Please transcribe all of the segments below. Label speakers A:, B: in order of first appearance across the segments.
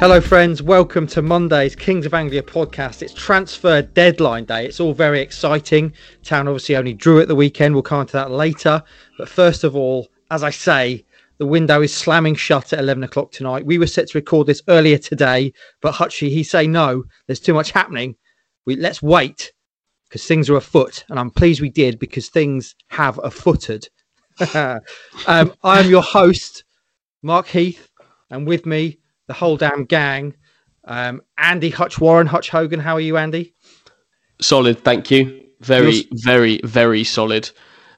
A: Hello, friends. Welcome to Monday's Kings of Anglia podcast. It's transfer deadline day. It's all very exciting. Town obviously only drew at the weekend. We'll come to that later. But first of all, as I say, the window is slamming shut at 11 o'clock tonight. We were set to record this earlier today, but Hutchie, he say no. There's too much happening. We let's wait because things are afoot, and I'm pleased we did because things have afooted. um, I am your host, Mark Heath, and with me, the whole damn gang. Um, Andy Hutch Warren, Hutch Hogan. How are you, Andy?
B: Solid, thank you. Very, very, very solid.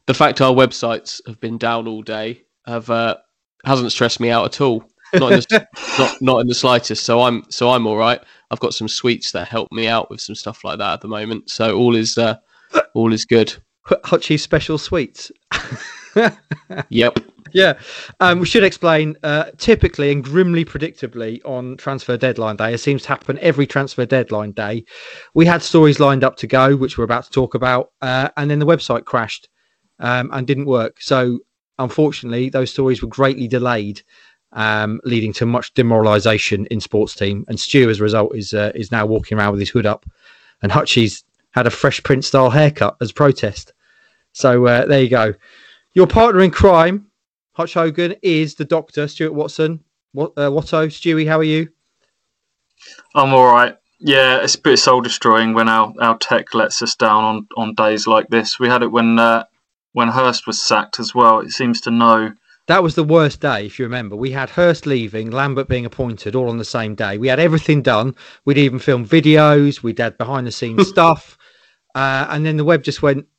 B: The fact our websites have been down all day have uh, hasn't stressed me out at all. Not in the, not not in the slightest. So I'm so I'm all right. I've got some sweets that help me out with some stuff like that at the moment. So all is uh, all is good.
A: Hutchie's special sweets.
B: Yep.
A: Yeah, um, we should explain. Uh, typically and grimly predictably on transfer deadline day, it seems to happen every transfer deadline day. We had stories lined up to go, which we're about to talk about, uh, and then the website crashed um, and didn't work. So, unfortunately, those stories were greatly delayed, um, leading to much demoralisation in sports team. And Stu, as a result, is uh, is now walking around with his hood up, and Hutchie's had a Fresh Prince style haircut as protest. So uh, there you go. Your partner in crime, Hutch Hogan, is the Doctor Stuart Watson. What uh, Watto, Stewie, how are you?
C: I'm all right. Yeah, it's a bit soul destroying when our, our tech lets us down on, on days like this. We had it when uh, when Hurst was sacked as well. It seems to know.
A: That was the worst day, if you remember. We had Hurst leaving, Lambert being appointed, all on the same day. We had everything done. We'd even filmed videos. We'd had behind the scenes stuff, uh, and then the web just went.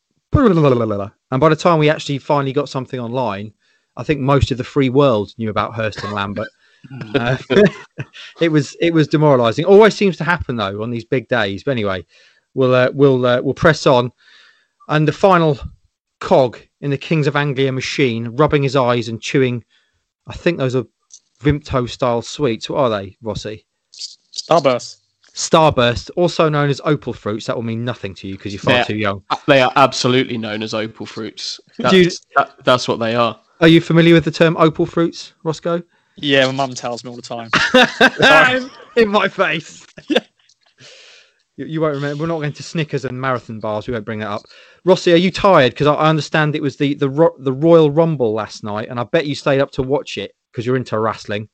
A: And by the time we actually finally got something online, I think most of the free world knew about Hurst and Lambert. Uh, it was it was demoralising. Always seems to happen though on these big days. But anyway, we'll uh, we'll uh, we'll press on. And the final cog in the Kings of Anglia machine, rubbing his eyes and chewing. I think those are Vimto style sweets. What are they, Rossi?
D: Starburst.
A: Starburst, also known as opal fruits. That will mean nothing to you because you're far
B: Yeah.
A: too young.
B: They are absolutely known as opal fruits. That's,
A: you-
B: that, that's what they are.
A: Are you familiar with the term opal fruits, Roscoe?
D: Yeah, my mum tells me all the time.
A: in my face. You, you won't remember. We're not going to Snickers and marathon bars. We won't bring that up. Rossi, are you tired? Because I, I understand it was the the Ro- the Royal Rumble last night, and I bet you stayed up to watch it because you're into wrestling.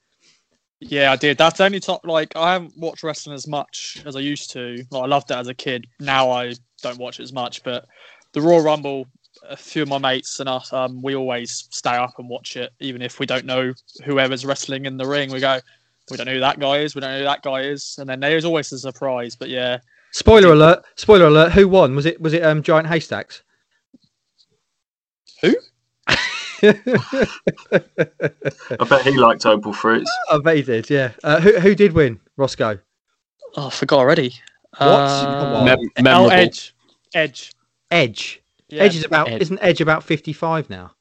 D: Yeah, I did. That's the only time. Like, I haven't watched wrestling as much as I used to. Like, I loved it as a kid. Now I don't watch it as much. But the Royal Rumble, a few of my mates and us, um, we always stay up and watch it, even if we don't know whoever's wrestling in the ring. We go, we don't know who that guy is. We don't know who that guy is. And then there's always a surprise. But yeah,
A: Spoiler alert! Spoiler alert! Who won? Was it was it um, Giant Haystacks?
D: Who?
C: I bet he liked opal fruits.
A: I bet he did. Yeah. Uh, who who did win? Roscoe.
D: oh, I forgot already.
A: What?
D: Uh,
A: Come on.
B: Mem-
D: oh. Edge. Edge.
A: Edge.
D: Yeah,
A: Edge is about
B: Ed.
A: isn't Edge about fifty five now?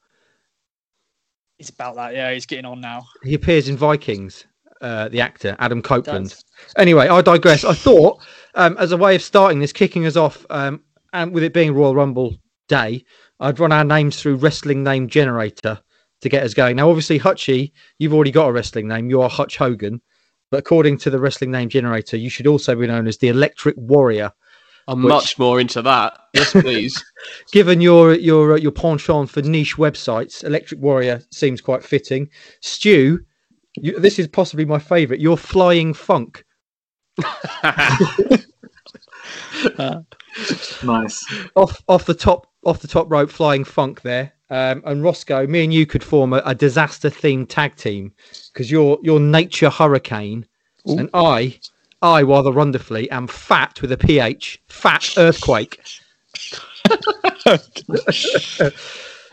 D: He's about that. Yeah, he's getting on now.
A: He appears in Vikings. Uh, the actor Adam Copeland. Anyway, I digress. I thought, um, as a way of starting this, kicking us off, um, and with it being Royal Rumble Day, I'd run our names through Wrestling Name Generator to get us going. Now, obviously, Hutchie, you've already got a wrestling name. You are Hutch Hogan. But according to the Wrestling Name Generator, you should also be known as the Electric Warrior.
B: I'm
A: Which-
B: much more into that. Yes, please.
A: Given your your uh, your penchant for niche websites, Electric Warrior seems quite fitting. Stu, you, this is possibly my favourite. You're Flying Funk.
C: Nice.
A: off off the top off the top rope flying funk there um, and roscoe me and you could form a, a disaster themed tag team because you're you're nature hurricane and i i rather wonderfully am fat with a ph fat earthquake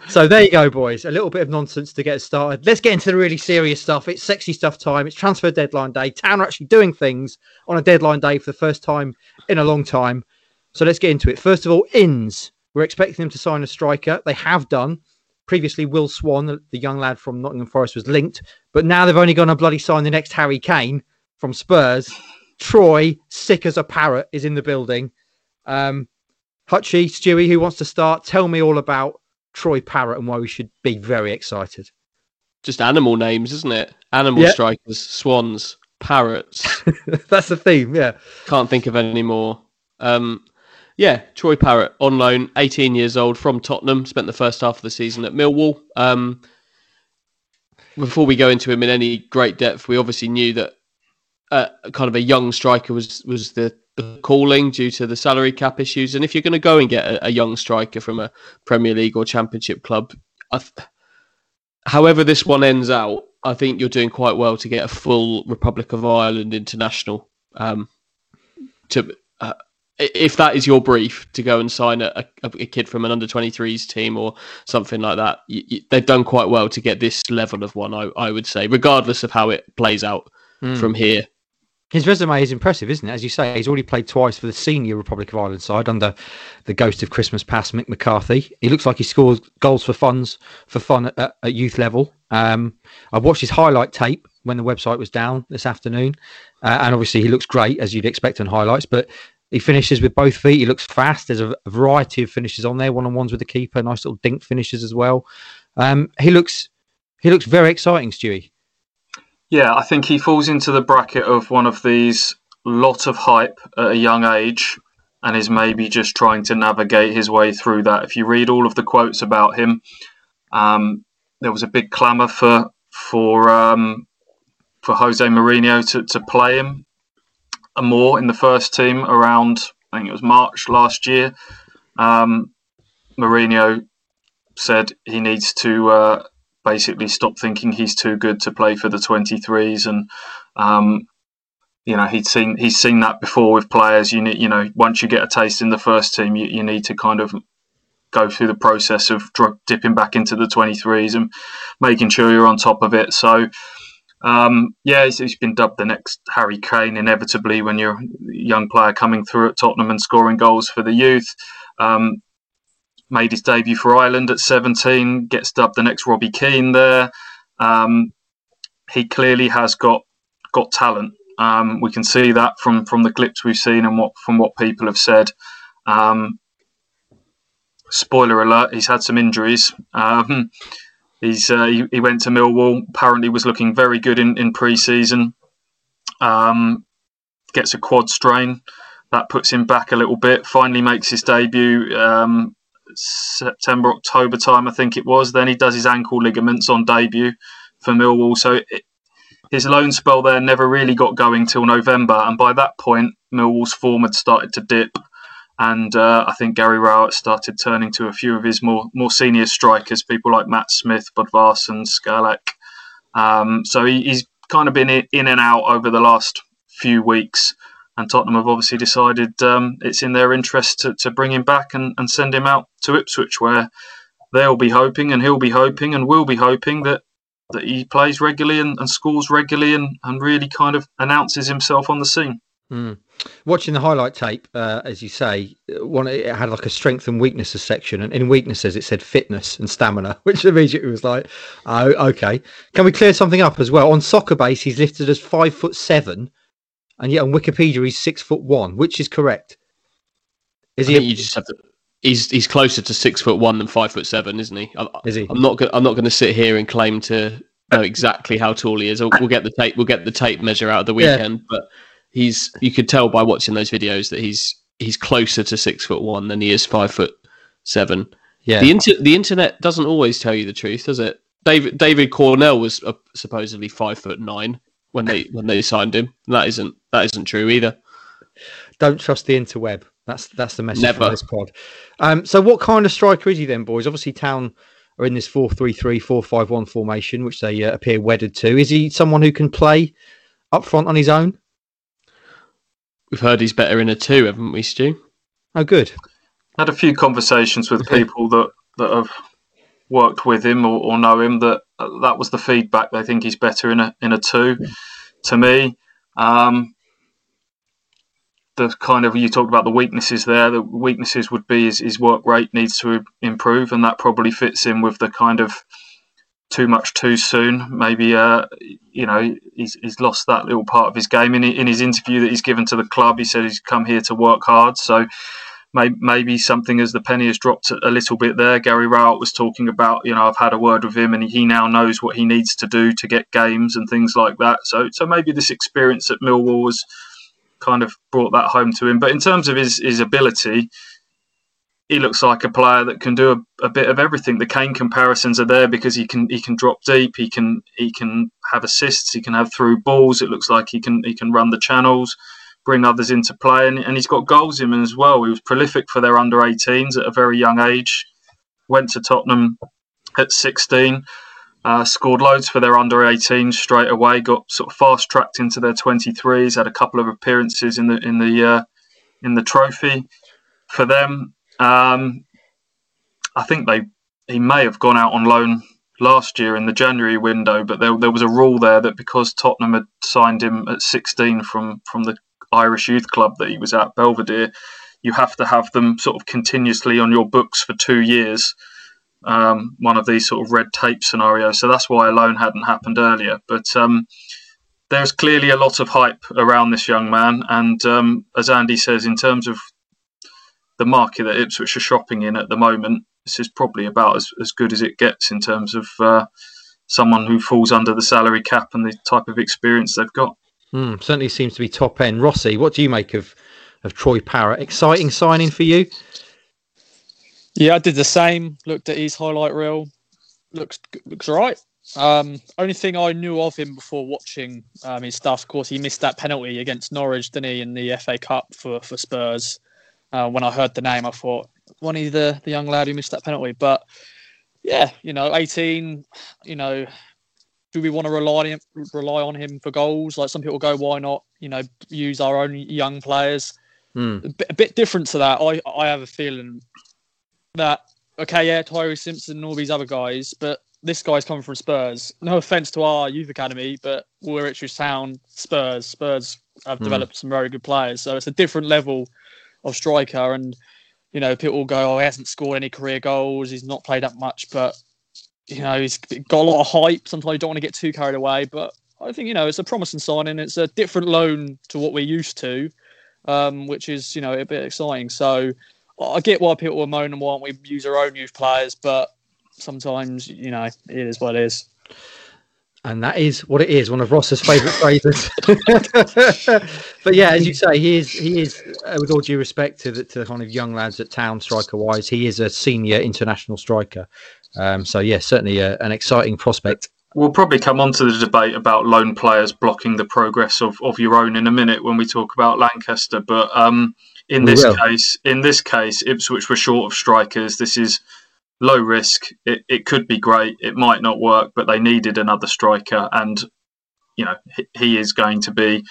A: so there you go boys a little bit of nonsense to get us started let's get into the really serious stuff it's sexy stuff time it's transfer deadline day town are actually doing things on a deadline day for the first time in a long time so let's get into it. First of all, Inns. We're expecting them to sign a striker. They have done. Previously, Will Swan, the the young lad from Nottingham Forest, was linked, but now they've only gone to bloody sign the next Harry Kane from Spurs. Troy, sick as a parrot, is in the building. Um, Hutchie, Stewie, who wants to start? Tell me all about Troy Parrott and why we should be very excited.
B: Just animal names, isn't it? Animal
A: Yeah.
B: strikers, swans, Parrots.
A: That's the theme, yeah.
B: Can't think of any more. Um, yeah, Troy Parrott on loan, 18 years old from Tottenham. Spent the first half of the season at Millwall. Um, before we go into him in any great depth, we obviously knew that uh, kind of a young striker was was the, the, calling due to the salary cap issues. And if you're going to go and get a, a, young striker from a Premier League or Championship club, th- however this one ends out, I think you're doing quite well to get a full Republic of Ireland international. Um, to uh, if that is your brief to go and sign a, a, a kid from an under 23s team or something like that, you, you, they've done quite well to get this level of one. I, I would say, regardless of how it plays out mm. from here.
A: His resume is impressive, isn't it? As you say, he's already played twice for the senior Republic of Ireland side under the ghost of Christmas past, Mick McCarthy. He looks like he scores goals for funds for fun at, at youth level. Um, I've watched his highlight tape when the website was down this afternoon, uh, and obviously he looks great as you'd expect on highlights. But he finishes with both feet. He looks fast. There's a, variety of finishes on there, one on ones with the keeper, nice little dink finishes as well. Um, he looks he looks very exciting, Stewie.
C: Yeah, I think he falls into the bracket of one of these lot of hype at a young age and is maybe just trying to navigate his way through that. If you read all of the quotes about him, um, there was a big clamour for for um, for Jose Mourinho to, to play him more in the first team around I think it was March last year. Um, Mourinho said he needs to uh, basically stop thinking he's too good to play for the 23s and um, you know he's seen he's seen that before with players. You need you know once you get a taste in the first team you, you need to kind of go through the process of dipping back into the 23s and making sure you're on top of it. So um, yeah, he's, he's been dubbed the next Harry Kane inevitably when you're a young player coming through at Tottenham and scoring goals for the youth. Um, made his debut for Ireland at 17, gets dubbed the next Robbie Keane there. Um, he clearly has got got talent. Um, we can see that from from the clips we've seen and what from what people have said. Um, spoiler alert: he's had some injuries. Um, he's uh, he, he, went to Millwall. Apparently, was looking very good in in pre-season. Um, gets a quad strain that puts him back a little bit. Finally, makes his debut um, September, October time, I think it was. Then he does his ankle ligaments on debut for Millwall. So it, his loan spell there never really got going till November, and by that point, Millwall's form had started to dip. And uh, I think Gary Rowett started turning to a few of his more more senior strikers, people like Matt Smith, Bodvarsson, Skalek. Um, so he, he's kind of been in and out over the last few weeks and Tottenham have obviously decided um, it's in their interest to, to bring him back and, and send him out to Ipswich, where they'll be hoping and he'll be hoping and will be hoping that that he plays regularly and, and scores regularly and, and really kind of announces himself on the scene.
A: Mm. Watching the highlight tape, uh, as you say, one it had like a strength and weaknesses section, and in weaknesses it said fitness and stamina, which immediately was like, oh, okay. Can we clear something up as well? On Soccer Base, he's listed as five foot seven, and yet on Wikipedia he's six foot one. Which is correct?
B: Is he? A... you just have to. He's he's closer to six foot one than five foot seven, isn't he? I,
A: is he?
B: I'm not. I'm not going to sit here and claim to know exactly how tall he is. We'll get the tape. We'll get the tape measure out of the weekend. Yeah. But he's. You could tell by watching those videos that he's he's closer to six foot one than he is five foot seven. Yeah. The inter- the internet doesn't always tell you the truth, does it? David David Cornell was uh, supposedly five foot nine when they when they signed him. That isn't that isn't true either.
A: Don't trust the interweb. That's that's the message Never. from this pod. Um, so, what kind of striker is he then, boys? Obviously, Town are in this 4-3-3, 4-5-1 formation, which they uh, appear wedded to. Is he someone who can play up front on his own?
B: We've heard he's better in a two, haven't we, Stu?
A: Oh, good.
C: Had a few conversations with people that that have worked with him or, or know him that that was the feedback. They think he's better in a in a two. To me, um, the kind of you talked about the weaknesses there. The weaknesses would be his, his work rate needs to improve, and that probably fits in with the kind of too much too soon. Maybe uh, you know he's, he's lost that little part of his game. In, in his interview that he's given to the club, he said he's come here to work hard. So maybe something as the penny has dropped a little bit there. Gary Rowett was talking about, you know, I've had a word with him and he now knows what he needs to do to get games and things like that. So, so maybe this experience at Millwall was kind of brought that home to him. But in terms of his, his ability, he looks like a player that can do a, a, bit of everything. The Kane comparisons are there because he can he can drop deep, he can he can have assists, he can have through balls. It looks like he can he can run the channels bring others into play. And, and he's got goals in him as well. He was prolific for their under 18s at a very young age. Went to Tottenham at 16. Uh, scored loads for their under 18s straight away. Got sort of fast tracked into their 23s. Had a couple of appearances in the in the uh, in the trophy for them. Um, I think they he may have gone out on loan last year in the January window, but there, there was a rule there that because Tottenham had signed him at 16 from from the Irish youth club that he was at, Belvedere, you have to have them sort of continuously on your books for two years. Um, one of these sort of red tape scenarios. So that's why a loan hadn't happened earlier. But um, there's clearly a lot of hype around this young man. And um, as Andy says, in terms of the market that Ipswich are shopping in at the moment, this is probably about as, as good as it gets in terms of uh, someone who falls under the salary cap and the type of experience they've got.
A: Mm, certainly seems to be top end. Rossi, what do you make of of Troy Parrott? Exciting signing for you?
D: Yeah, I did the same. Looked at his highlight reel. Looks looks right. Um, only thing I knew of him before watching um, his stuff, of course, he missed that penalty against Norwich, didn't he, in the FA Cup for for Spurs. Uh, when I heard the name, I thought, one of the the young lad who missed that penalty. But yeah, you know, 18, you know, do we want to rely on him, rely on him for goals? Like some people go, why not? You know, use our own young players.
A: Mm.
D: A, bit, a, bit, different to that. I I have a feeling that okay, yeah, Tyreece Simpson and all these other guys, but this guy's coming from Spurs. No offense to our youth academy, but we're Ipswich Town Spurs. Spurs have mm. developed some very good players, so it's a different level of striker. And you know, people go, oh, he hasn't scored any career goals. He's not played that much, but you know, he's got a lot of hype. Sometimes you don't want to get too carried away, but I think you know it's a promising signing. It's a different loan to what we're used to, um, which is you know a bit exciting. So I get why people are moaning why don't we use our own youth players, but sometimes you know it is what it is.
A: And that is what it is, one of Ross's favourite phrases. but yeah, as you say, he is he is uh, with all due respect to the, to the kind of young lads at town striker wise, he is a senior international striker. Um, so yeah, certainly a, an exciting prospect.
C: We'll probably come on to the debate about loan players blocking the progress of, of your own in a minute when we talk about Lancaster. But um, in we this will. case, in this case, Ipswich were short of strikers. This is low risk. It, it could be great. It might not work, but they needed another striker, and you know he, he is going to be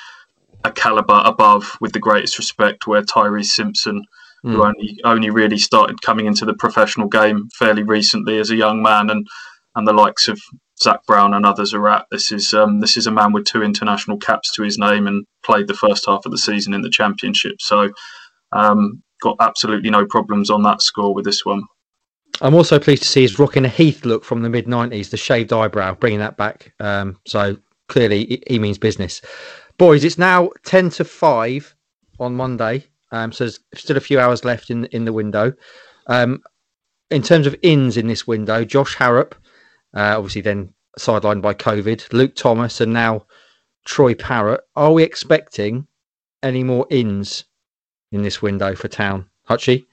C: a caliber above, with the greatest respect, where Tyreece Simpson mm. who hmm. only only really started coming into the professional game fairly recently as a young man, and and the likes of Zach Brown and others are at. This is um, this is a man with two international caps to his name and played the first half of the season in the championship. So um, got absolutely no problems on that score with this one.
A: I'm also pleased to see he's rocking a Heath look from the mid 90s, the shaved eyebrow, bringing that back. Um, so clearly he means business. Boys, it's now 10 to 5 on Monday. Um, so there's still a few hours left in in the window. Um, in terms of ins in this window, Josh Harrop, uh, obviously then sidelined by COVID, Luke Thomas, and now Troy Parrott. Are we expecting any more ins in this window for Town? Hutchie?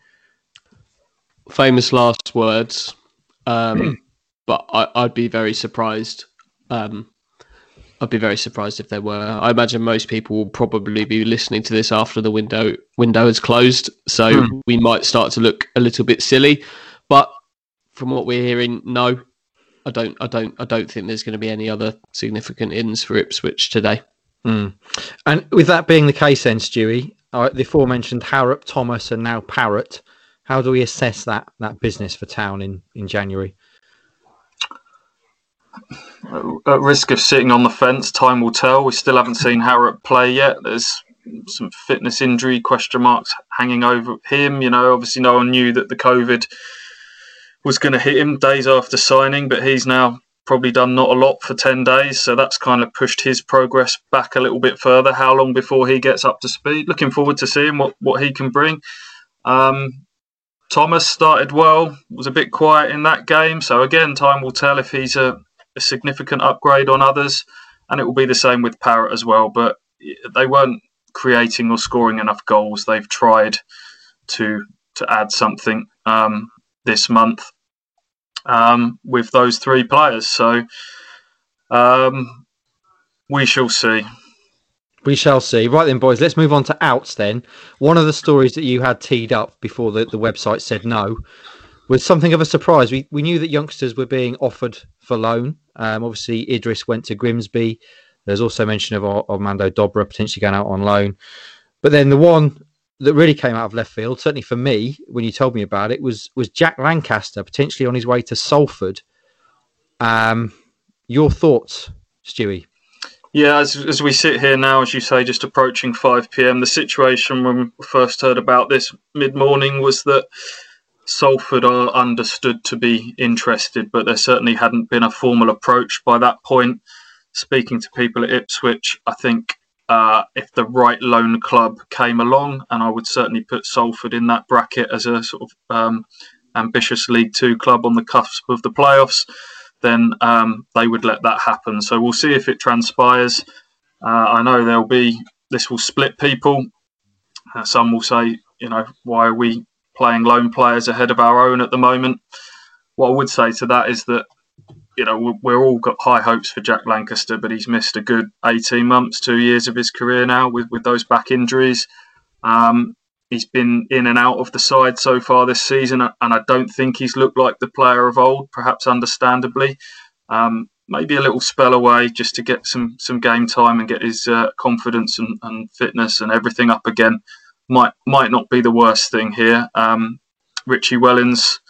B: Famous last words, um, but I, would be very surprised um, I'd be very surprised if there were. I imagine most people will probably be listening to this after the window window is closed, so mm. we might start to look a little bit silly. But from what we're hearing, no, I don't, I don't, I don't think there's going to be any other significant ins for Ipswich today.
A: Mm. And with that being the case, then Stewie, uh, the aforementioned Harrop, Thomas, and now Parrott, how do we assess that that business for Town in in January?
C: At risk of sitting on the fence, time will tell. We still haven't seen Harrop play yet. There's some fitness injury question marks hanging over him. You know, obviously, no one knew that the COVID was going to hit him days after signing, but he's now probably done not a lot for 10 days. So that's kind of pushed his progress back a little bit further. How long before he gets up to speed? Looking forward to seeing what, what he can bring. Um, Thomas started well, was a bit quiet in that game. So again, time will tell if he's a, a significant upgrade on others, and it will be the same with Parrott as well. But they weren't creating or scoring enough goals. They've tried to to add something um, this month um, with those three players. So um, we shall see.
A: We shall see. Right then, boys, let's move on to outs then. One of the stories that you had teed up before the, the website said no was something of a surprise. We, we knew that youngsters were being offered for loan. Um, obviously, Idris went to Grimsby. There's also mention of Armando Dobra potentially going out on loan. But then the one that really came out of left field, certainly for me, when you told me about it, was was Jack Lancaster potentially on his way to Salford. Um, your thoughts, Stewie?
C: Yeah, as, as we sit here now, as you say, just approaching 5 pm, the situation when we first heard about this mid morning was that Salford are understood to be interested, but there certainly hadn't been a formal approach by that point. Speaking to people at Ipswich, I think uh, if the right loan club came along, and I would certainly put Salford in that bracket as a sort of um, ambitious League Two club on the cusp of the playoffs, then um, they would let that happen. So we'll see if it transpires. Uh, I know there'll be this will split people. Uh, some will say, you know, why are we playing loan players ahead of our own at the moment? What I would say to that is that you know, we're all got high hopes for Jack Lancaster, but he's missed a good 18 months, two years of his career now with, with those back injuries. Um, he's been in and out of the side so far this season, and I don't think he's looked like the player of old, perhaps understandably. Um, maybe a little spell away just to get some some game time and get his uh, confidence and, and, fitness and everything up again might might not be the worst thing here. Um, Richie Wellens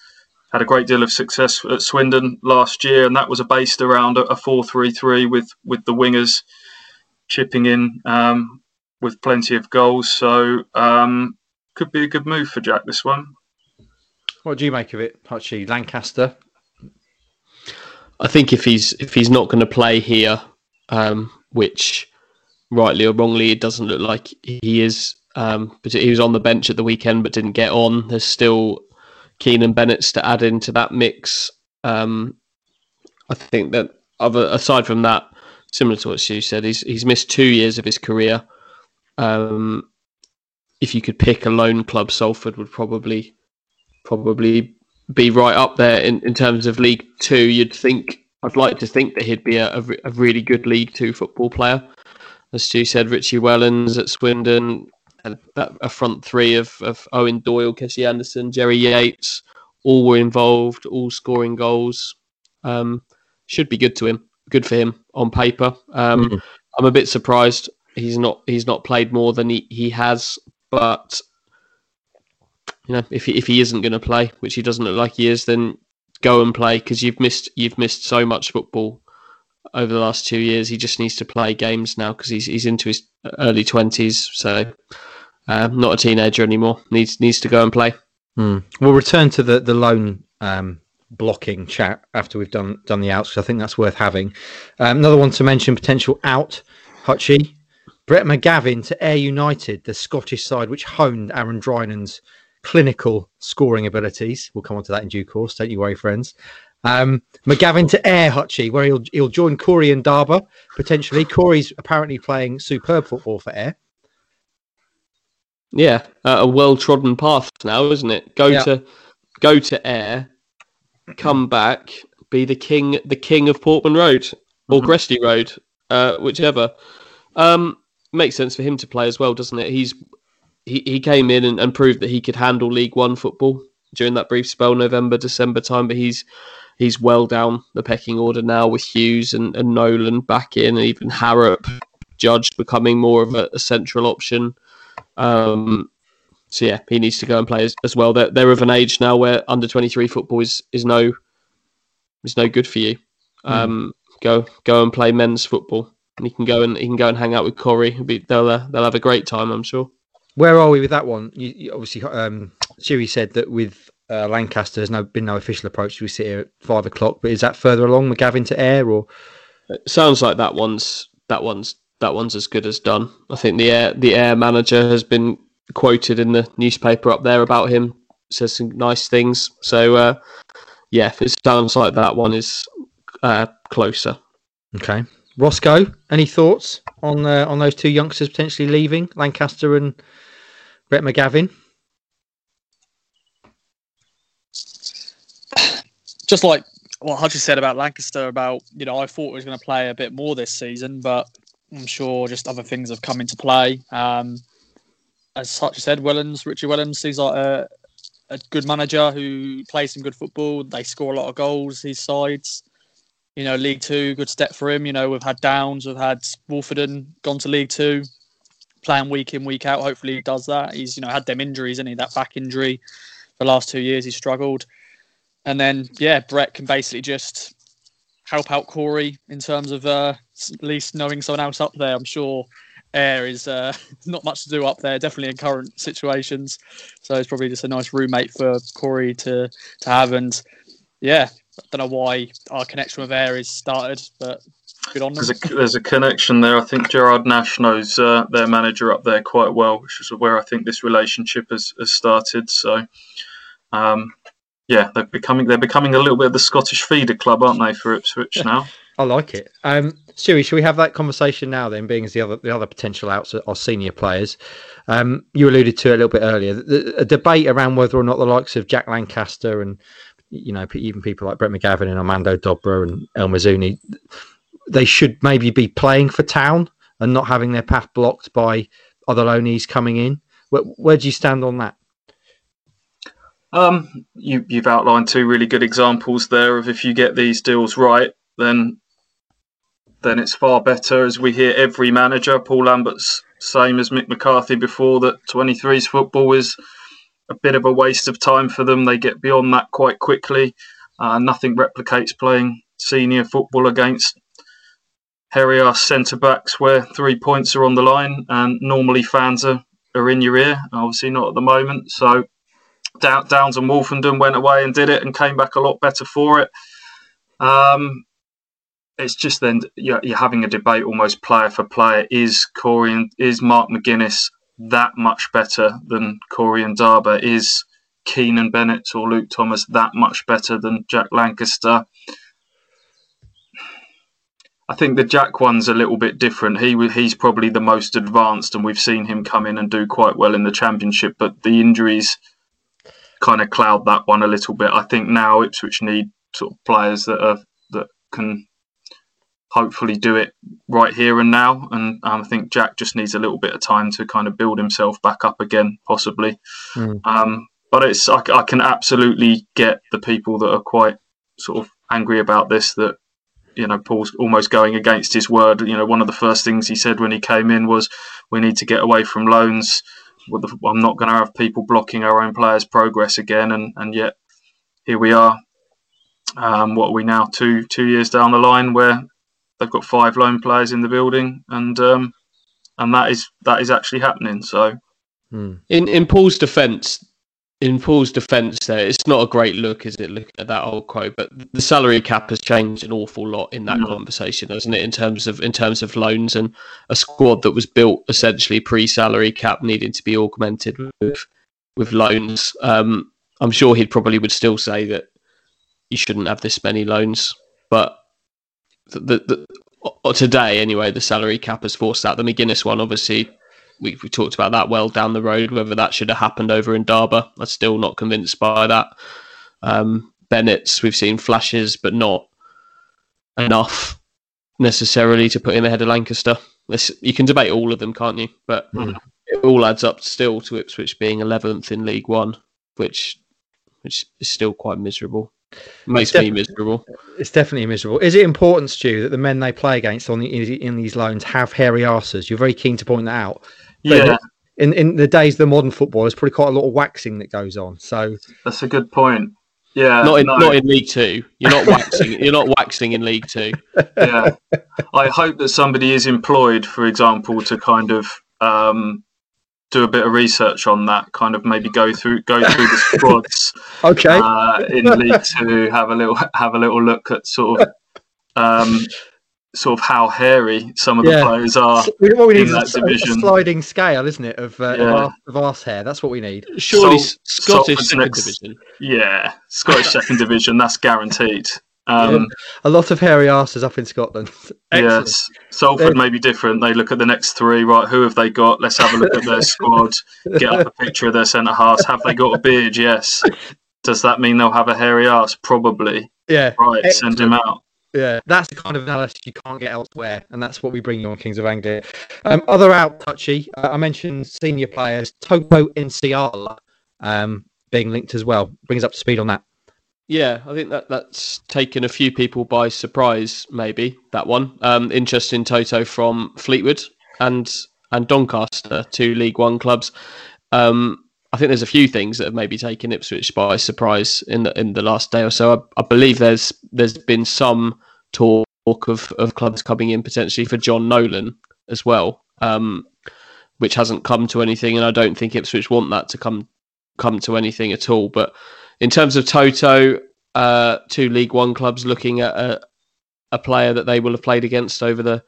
C: had a great deal of success at Swindon last year, and that was based around a four-three-three with with the wingers chipping in um, with plenty of goals. So um, could be a good move for Jack. This one.
A: What do you make of it, Hutchie? Lancaster.
B: I think if he's if he's not going to play here, um, which rightly or wrongly it doesn't look like he is. Um, but he was on the bench at the weekend, but didn't get on. There's still Keanan Bennetts to add into that mix. Um, I think that other aside from that, similar to what Stu said, he's he's missed two years of his career. Um, if you could pick a lone club, Salford would probably probably be right up there in, in terms of League Two. You'd think I'd like to think that he'd be a, a, a really good League Two football player. As Stu said, Richie Wellens at Swindon, a, a front three of, of Eoin Doyle, Keshi Anderson, Jerry Yates, all were involved, all scoring goals. Um, should be good to him, good for him on paper. Um, mm-hmm. I'm a bit surprised he's not he's not played more than he, he has, but you know if he, if he isn't going to play, which he doesn't look like he is, then go and play because you've missed you've missed so much football over the last two years. He just needs to play games now because he's he's into his early twenties. So um, not a teenager anymore. Needs needs to go and play.
A: Mm. We'll return to the the loan um, blocking chat after we've done done the outs. I think that's worth having. Um, another one to mention potential out. Hutchie, Brett McGavin to Ayr United, the Scottish side which honed Aaron Drinan's clinical scoring abilities. We'll come on to that in due course. Don't you worry, friends. Um, McGavin to Ayr Hutchie, where he'll he'll join Corrie Ndaba potentially. Corrie's apparently playing superb football for Ayr.
B: Yeah, uh, a well trodden path now, isn't it? Go yeah. to go to Ayr, come back, be the king, the king of Portman Road or mm-hmm. Gresty Road, uh, whichever. Um, makes sense for him to play as well, doesn't it? He's he, he came in and, and proved that he could handle League One football during that brief spell, November December time. But he's he's well down the pecking order now with Hughes and, and Nolan back in, and even Harrop Judge becoming more of a, a central option. Um, so yeah, he needs to go and play as, as, well. They're, they're of an age now where under twenty three football is, is no is no good for you. Hmm. Um, mm. Go go and play men's football, and he can go and he can go and hang out with Corrie. Be, they'll uh, they'll have a great time, I'm sure.
A: Where are we with that one? You, you obviously, um, Siri said that with uh, Lancaster, there's no been no official approach. We sit here at five o'clock, but is that further along, McGavin to Ayr or
B: it sounds like that one's that one's that one's as good as done. I think the Ayr the Ayr manager has been quoted in the newspaper up there about him. Says some nice things. So uh, yeah, it sounds like that one is uh, closer.
A: Okay, Roscoe, any thoughts on uh, on those two youngsters potentially leaving Lancaster and Brett McGavin?
D: Just like what Hutchie said about Lancaster, about you know, I thought he was going to play a bit more this season, but I'm sure just other things have come into play. Um, as Hutchie said, Wellens, Richie Wellens, seems like a, a good manager who plays some good football. They score a lot of goals. His sides, you know, League Two, good step for him. You know, we've had Downes, we've had Woolfenden gone to League Two, playing week in week out. Hopefully, he does that. He's you know had them injuries, and he that back injury. The last two years, he struggled. And then, yeah, Brett can basically just help out Corrie in terms of uh, at least knowing someone else up there. I'm sure Ayr is uh, not much to do up there, definitely in current situations. So it's probably just a nice roommate for Corrie to to have. And yeah, I don't know why our connection with Ayr is started, but good on them.
C: There's a, there's a connection there. I think Gerard Nash knows uh, their manager up there quite well, which is where I think this relationship has, has started. So, um, yeah, they're becoming they're becoming a little bit of the Scottish feeder club, aren't they, for Ipswich now?
A: I like it. Um, Stewie, should we have that conversation now then, being as the other the other potential outs are senior players? Um, you alluded to it a little bit earlier, the, a debate around whether or not the likes of Jack Lancaster and you know even people like Brett McGavin and Armando Dobra and El Mizouni, they should maybe be playing for Town and not having their path blocked by other loanees coming in. Where, where do you stand on that?
C: Um, you, you've outlined two really good examples there of if you get these deals right, then then it's far better. As we hear every manager, Paul Lambert's same as Mick McCarthy before that 23s football is a bit of a waste of time for them. They get beyond that quite quickly. Uh, nothing replicates playing senior football against hairy ass centre backs where three points are on the line and normally fans are, are in your ear. Obviously, not at the moment. So Downes and Woolfenden went away and did it and came back a lot better for it. Um, it's just then you're, you're, having a debate almost player for player. Is Corrie and is Mark McGuinness that much better than Corrie Ndaba? Is Keanan Bennett or Luke Thomas that much better than Jack Lancaster? I think the Jack one's a little bit different. He he's probably the most advanced, and we've seen him come in and do quite well in the championship. But the injuries kind of cloud that one a little bit. I think now Ipswich need sort of players that are that can hopefully do it right here and now. And um, I think Jack just needs a little bit of time to kind of build himself back up again, possibly. Mm. Um, but it's I, I, can absolutely get the people that are quite sort of angry about this. That you know Paul's almost going against his word. You know, one of the first things he said when he came in was, "We need to get away from loans." I'm not going to have people blocking our own players' progress again, and, and yet here we are. Um, what are we now? Two two years down the line, where they've got five loan players in the building, and um, and that is that is actually happening. So,
B: hmm. in in Paul's defence, in Paul's defence, there it's not a great look, is it? Looking at that old quote, but the salary cap has changed an awful lot in that mm. conversation, hasn't it? In terms of in terms of loans and a squad that was built essentially pre-salary cap needing to be augmented with with loans. Um, I'm sure he probably would still say that you shouldn't have this many loans, but the, the, the today anyway, the salary cap has forced that. The McGuinness one, obviously, we, we talked about that well down the road. Whether that should have happened over Ndaba, I'm still not convinced by that. Um, Bennett's, we've seen flashes, but not enough necessarily to put him ahead of Lancaster. You can debate all of them, can't you? But mm. it all adds up still to Ipswich being 11th in League One, which which is still quite miserable. Makes me miserable.
A: It's definitely miserable. Is it important, Stu, that the men they play against on the, in these loans have hairy arses? You're very keen to point that out
C: yeah.
A: In in the days of the modern football, there's probably quite a lot of waxing that goes on. So
C: that's a good point. Yeah,
B: not in no. not in League Two. You're not waxing. you're not waxing in League Two.
C: Yeah, I hope that somebody is employed, for example, to kind of um, do a bit of research on that. Kind of maybe go through go through the squads.
A: okay.
C: Uh, in League Two, have a little have a little look at sort of um, sort of how hairy some of the
A: Yeah.
C: players are.
A: what we need
C: in that
A: a, a
C: division.
A: sliding scale, isn't it, of, uh,
C: Yeah.
A: of, arse, of arse hair? That's what we need.
B: Surely
C: Sol-
B: Scottish
C: Salford's
B: second
C: next-
B: division.
C: Yeah, Scottish second division, that's guaranteed. Um,
A: A lot of hairy arses up in Scotland. Excellent.
C: Yes, Salford may be different. They look at the next three, right? Who have they got? Let's have a look at their squad. Get up a picture of their centre halves. Have they got a beard? Yes. Does that mean they'll have a hairy ass? Probably.
A: Yeah,
C: Right, send him out.
A: Yeah. That's the kind of analysis you can't get elsewhere, and that's what we bring you on Kings of Anglia. Um, other out Hutchie. Uh, I mentioned senior players Toto Nsiala um, being linked as well. Brings up to speed on that.
B: Yeah, I think that that's taken a few people by surprise. Maybe that one. Um, interest in Toto from Fleetwood and and Doncaster, two League One clubs. Um, I think there's a few things that have maybe taken Ipswich by surprise in the in the last day or so. I, I believe there's there's been some talk of, of clubs coming in potentially for John Nolan as well, um, which hasn't come to anything, and I don't think Ipswich want that to come come to anything at all. But in terms of Toto, uh, two League One clubs looking at a, a player that they will have played against over the,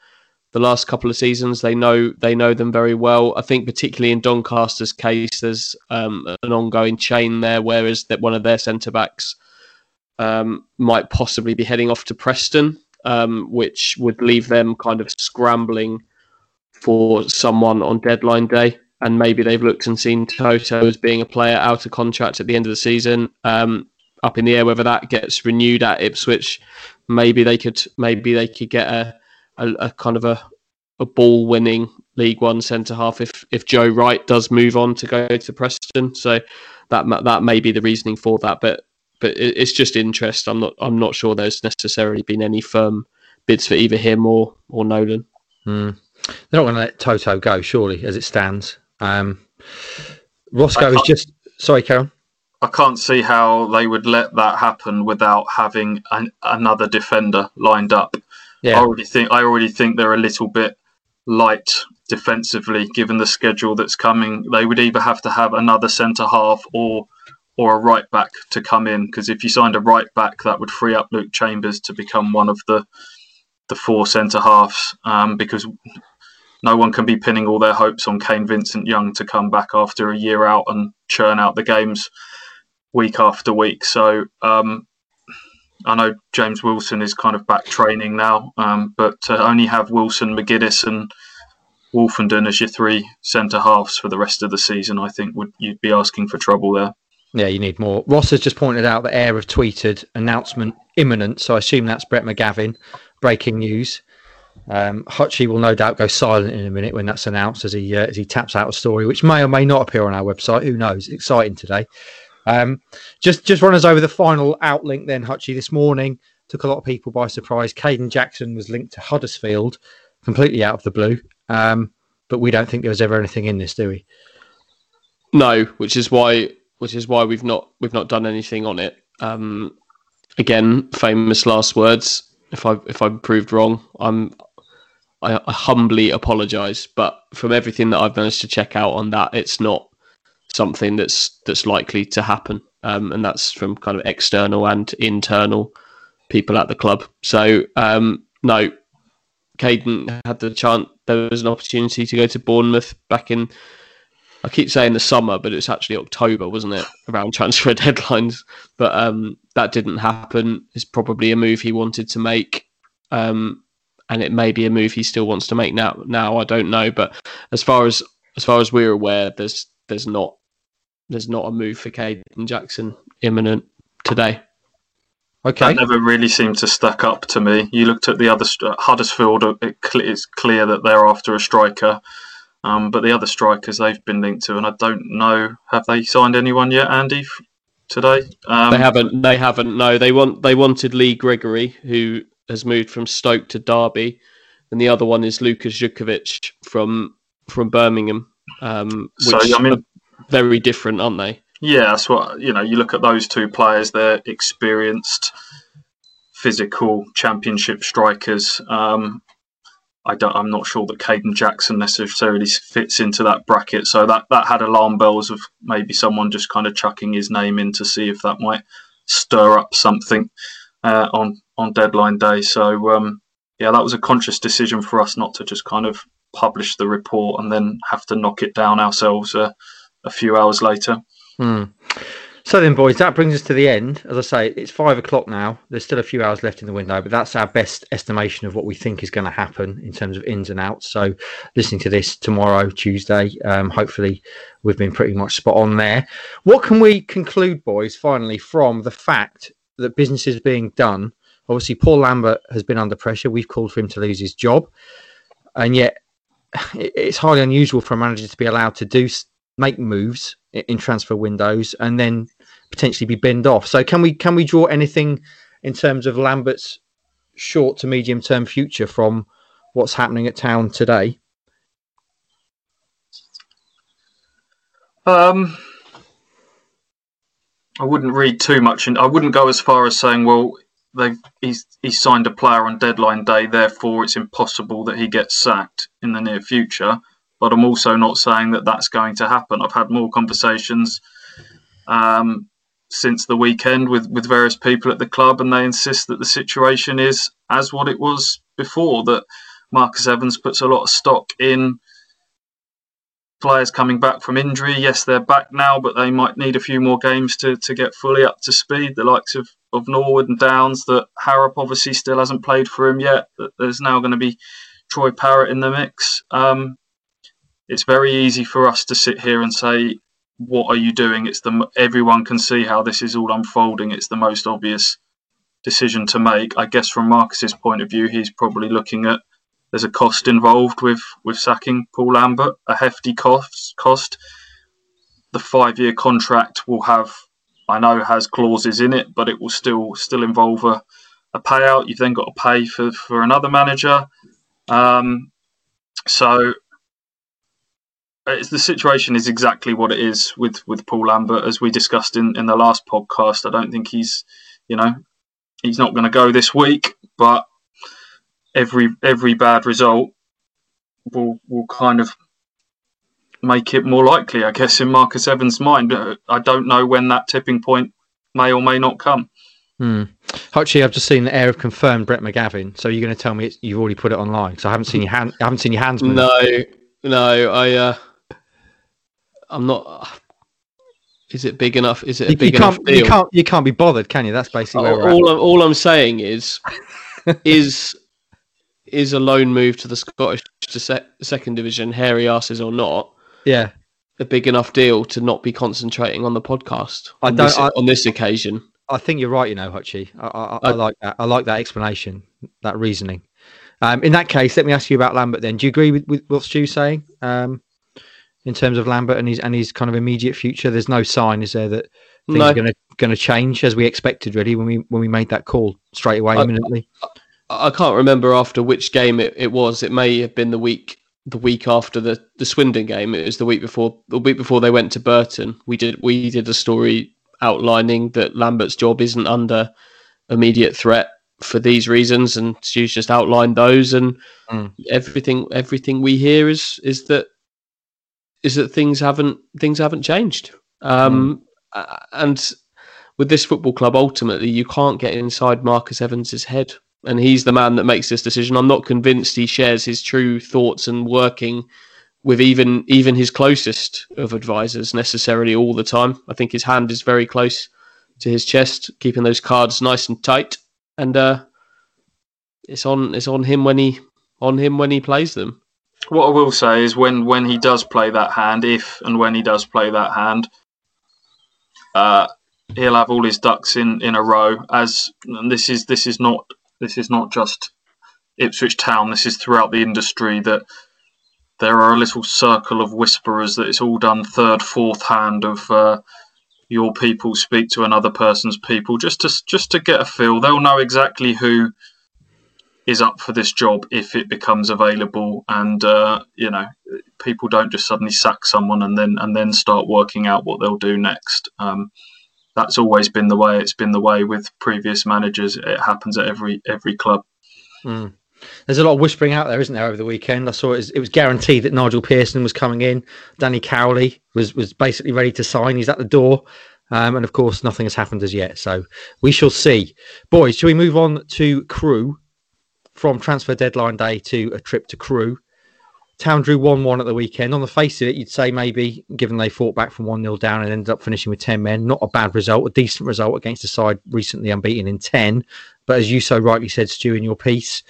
B: the last couple of seasons. They know they know them very well. I think particularly in Doncaster's case, there's um, an ongoing chain there, whereas that one of their centre backs um, might possibly be heading off to Preston, um, which would leave them kind of scrambling for someone on deadline day. And maybe they've looked and seen Toto as being a player out of contract at the end of the season. Um, up in the air whether that gets renewed at Ipswich. Maybe they could maybe they could get a, a, a kind of a, a ball winning League One centre half if if Joe Wright does move on to go to Preston. So that that may be the reasoning for that. But but it, it's just interest. I'm not I'm not sure there's necessarily been any firm bids for either him or or Nolan.
A: Mm. They're not going to let Toto go, surely, as it stands. Um, Roscoe is just sorry, Karen.
C: I can't see how they would let that happen without having an, another defender lined up. I already think I already think they're a little bit light defensively, given the schedule that's coming. They would either have to have another centre half or or a right back to come in. Because if you signed a right back, that would free up Luke Chambers to become one of the the four centre halves. Um, because no one can be pinning all their hopes on Kane Vincent Young to come back after a year out and churn out the games week after week. So um, I know James Wilson is kind of back training now, um, but to only have Wilson, McGuinness, and Woolfenden as your three centre halves for the rest of the season, I think would you'd be asking for trouble there.
A: yeah, you need more. Ross has just pointed out that Ayr have tweeted announcement imminent, so I assume that's Brett McGavin. Breaking news. Um, Hutchie will no doubt go silent in a minute when that's announced, as he uh, as he taps out a story, which may or may not appear on our website. Who knows? Exciting today. Um, just just run us over the final outlink then, Hutchie. This morning took a lot of people by surprise. Kayden Jackson was linked to Huddersfield, completely out of the blue. Um, but we don't think there was ever anything in this, do we?
B: No, which is why which is why we've not we've not done anything on it. Um, again, famous last words. If I if I'm proved wrong, I'm I, I humbly apologise. But from everything that I've managed to check out on that, it's not something that's that's likely to happen. Um, and that's from kind of external and internal people at the club. So um, no, Kayden had the chance. There was an opportunity to go to Bournemouth back in. I keep saying the summer, but it's actually October, wasn't it? Around transfer deadlines, but um, that didn't happen. It's probably a move he wanted to make, um, and it may be a move he still wants to make now. Now I don't know, but as far as as far as we're aware, there's there's not there's not a move for Kayden Jackson imminent today.
A: Okay.
C: That never really seemed to stack up to me. You looked at the other st- Huddersfield; it cle it's clear that they're after a striker. Um, but the other strikers they've been linked to, and I don't know, have they signed anyone yet, Andy, f- today? Um,
B: they haven't. They haven't. No, they want. They wanted Lee Gregory, who has moved from Stoke to Derby, and the other one is Lukas Jutkiewicz from from Birmingham. Um,
C: So, I mean-
B: are very different, aren't they?
C: Yeah, that's what you know. You look at those two players; they're experienced, physical championship strikers. Um, I don't. I'm not sure that Kayden Jackson necessarily fits into that bracket. So that that had alarm bells of maybe someone just kind of chucking his name in to see if that might stir up something uh, on on deadline day. So um, yeah, that was a conscious decision for us not to just kind of publish the report and then have to knock it down ourselves uh, a few hours later.
A: Hmm. So then, boys, that brings us to the end. As I say, it's five o'clock now. There's still a few hours left in the window, but that's our best estimation of what we think is going to happen in terms of ins and outs. So, listening to this tomorrow, Tuesday, um, hopefully we've been pretty much spot on there. What can we conclude, boys, finally, from the fact that business is being done? Obviously, Paul Lambert has been under pressure. We've called for him to lose his job, and yet it's highly unusual for a manager to be allowed to do make moves in transfer windows and then potentially be binned off. So can we can we draw anything in terms of Lambert's short to medium term future from what's happening at town today?
C: Um, I wouldn't read too much, and I wouldn't go as far as saying, well, they he's he's signed a player on deadline day, therefore it's impossible that he gets sacked in the near future but I'm also not saying that that's going to happen. I've had more conversations um, since the weekend with, with various people at the club, and they insist that the situation is as what it was before. That Marcus Evans puts a lot of stock in players coming back from injury. Yes, they're back now, but they might need a few more games to, to get fully up to speed. The likes of, of Norwood and Downes, that Harrop obviously still hasn't played for him yet. That there's now going to be Troy Parrott in the mix. Um, it's very easy for us to sit here and say, "What are you doing?" It's the everyone can see how this is all unfolding. It's the most obvious decision to make. I guess from Marcus's point of view, he's probably looking at there's a cost involved with with sacking Paul Lambert, a hefty cost. Cost. The five year contract will have, I know, has clauses in it, but it will still still involve a, a payout. You've then got to pay for for another manager. Um, so it's, the situation is exactly what it is with with Paul Lambert, as we discussed in in the last podcast. I don't think he's, you know, he's not going to go this week, but every every bad result will will kind of make it more likely, I guess, in Marcus Evans' mind. I don't know when that tipping point may or may not come.
A: Hmm. Actually, I've just seen the Ayr of confirmed Brett McGavin. So you're going to tell me you've already put it online? So I haven't seen your hand. I haven't seen your hands. Move.
B: No, no. I uh, I'm not. Is it big enough? Is it a big
A: you
B: enough deal?
A: You can't. You can't be bothered, can you? That's basically where
B: all, all, I'm, all I'm saying is, is is a loan move to the Scottish to se- second division, hairy asses or not,
A: Yeah,
B: a big enough deal to not be concentrating on the podcast
A: I
B: on,
A: don't-
B: this,
A: I-
B: on this occasion.
A: I think you're right. You know, Hutchie. I, I, I, I
B: I-
A: like that. I like that explanation, that reasoning. Um, in that case, let me ask you about Lambert. Then, do you agree with, with what Stu's saying um, in terms of Lambert and his and his kind of immediate future? There's no sign, is there, that things
B: No.
A: are going to going to change as we expected, really, when we when we made that call straight away,
B: I-
A: imminently.
B: I can't remember after which game it, it was. It may have been the week the week after the, the Swindon game. It was the week before the week before they went to Burton. We did we did a story outlining that Lambert's job isn't under immediate threat for these reasons, and she's just outlined those. And
A: Mm.
B: everything everything we hear is is that is that things haven't things haven't changed. Um, a- and with this football club, ultimately, you can't get inside Marcus Evans's head, and he's the man that makes this decision. I'm not convinced he shares his true thoughts and working with even even his closest of advisors necessarily all the time. I think his hand is very close to his chest, keeping those cards nice and tight, and uh, it's on it's on him when he on him when he plays them.
C: What I will say is when when he does play that hand, if and when he does play that hand, uh, he'll have all his ducks in, in a row. As this is this is not this is not just Ipswich Town. This is throughout the industry that there are a little circle of whisperers that it's all done third, fourth hand of uh, your people speak to another person's people just to just to get a feel. They'll know exactly who is up for this job if it becomes available and uh, you know people don't just suddenly sack someone and then and then start working out what they'll do next um, that's always been the way it's been the way with previous managers it happens at every every club
A: Mm. There's a lot of whispering out there, isn't there, over the weekend? I saw it was, it was guaranteed that Nigel Pearson was coming in. Danny Cowley was, was basically ready to sign. He's at the door. Um, and of course, nothing has happened as yet. So we shall see. Boys, shall we move on to Crewe? From transfer deadline day to a trip to Crewe. Town drew 1 1 at the weekend. On the face of it, you'd say maybe, given they fought back from 1 0 down and ended up finishing with 10 men, not a bad result, a decent result against a side recently unbeaten in 10. But as you so rightly said, Stu, in your piece,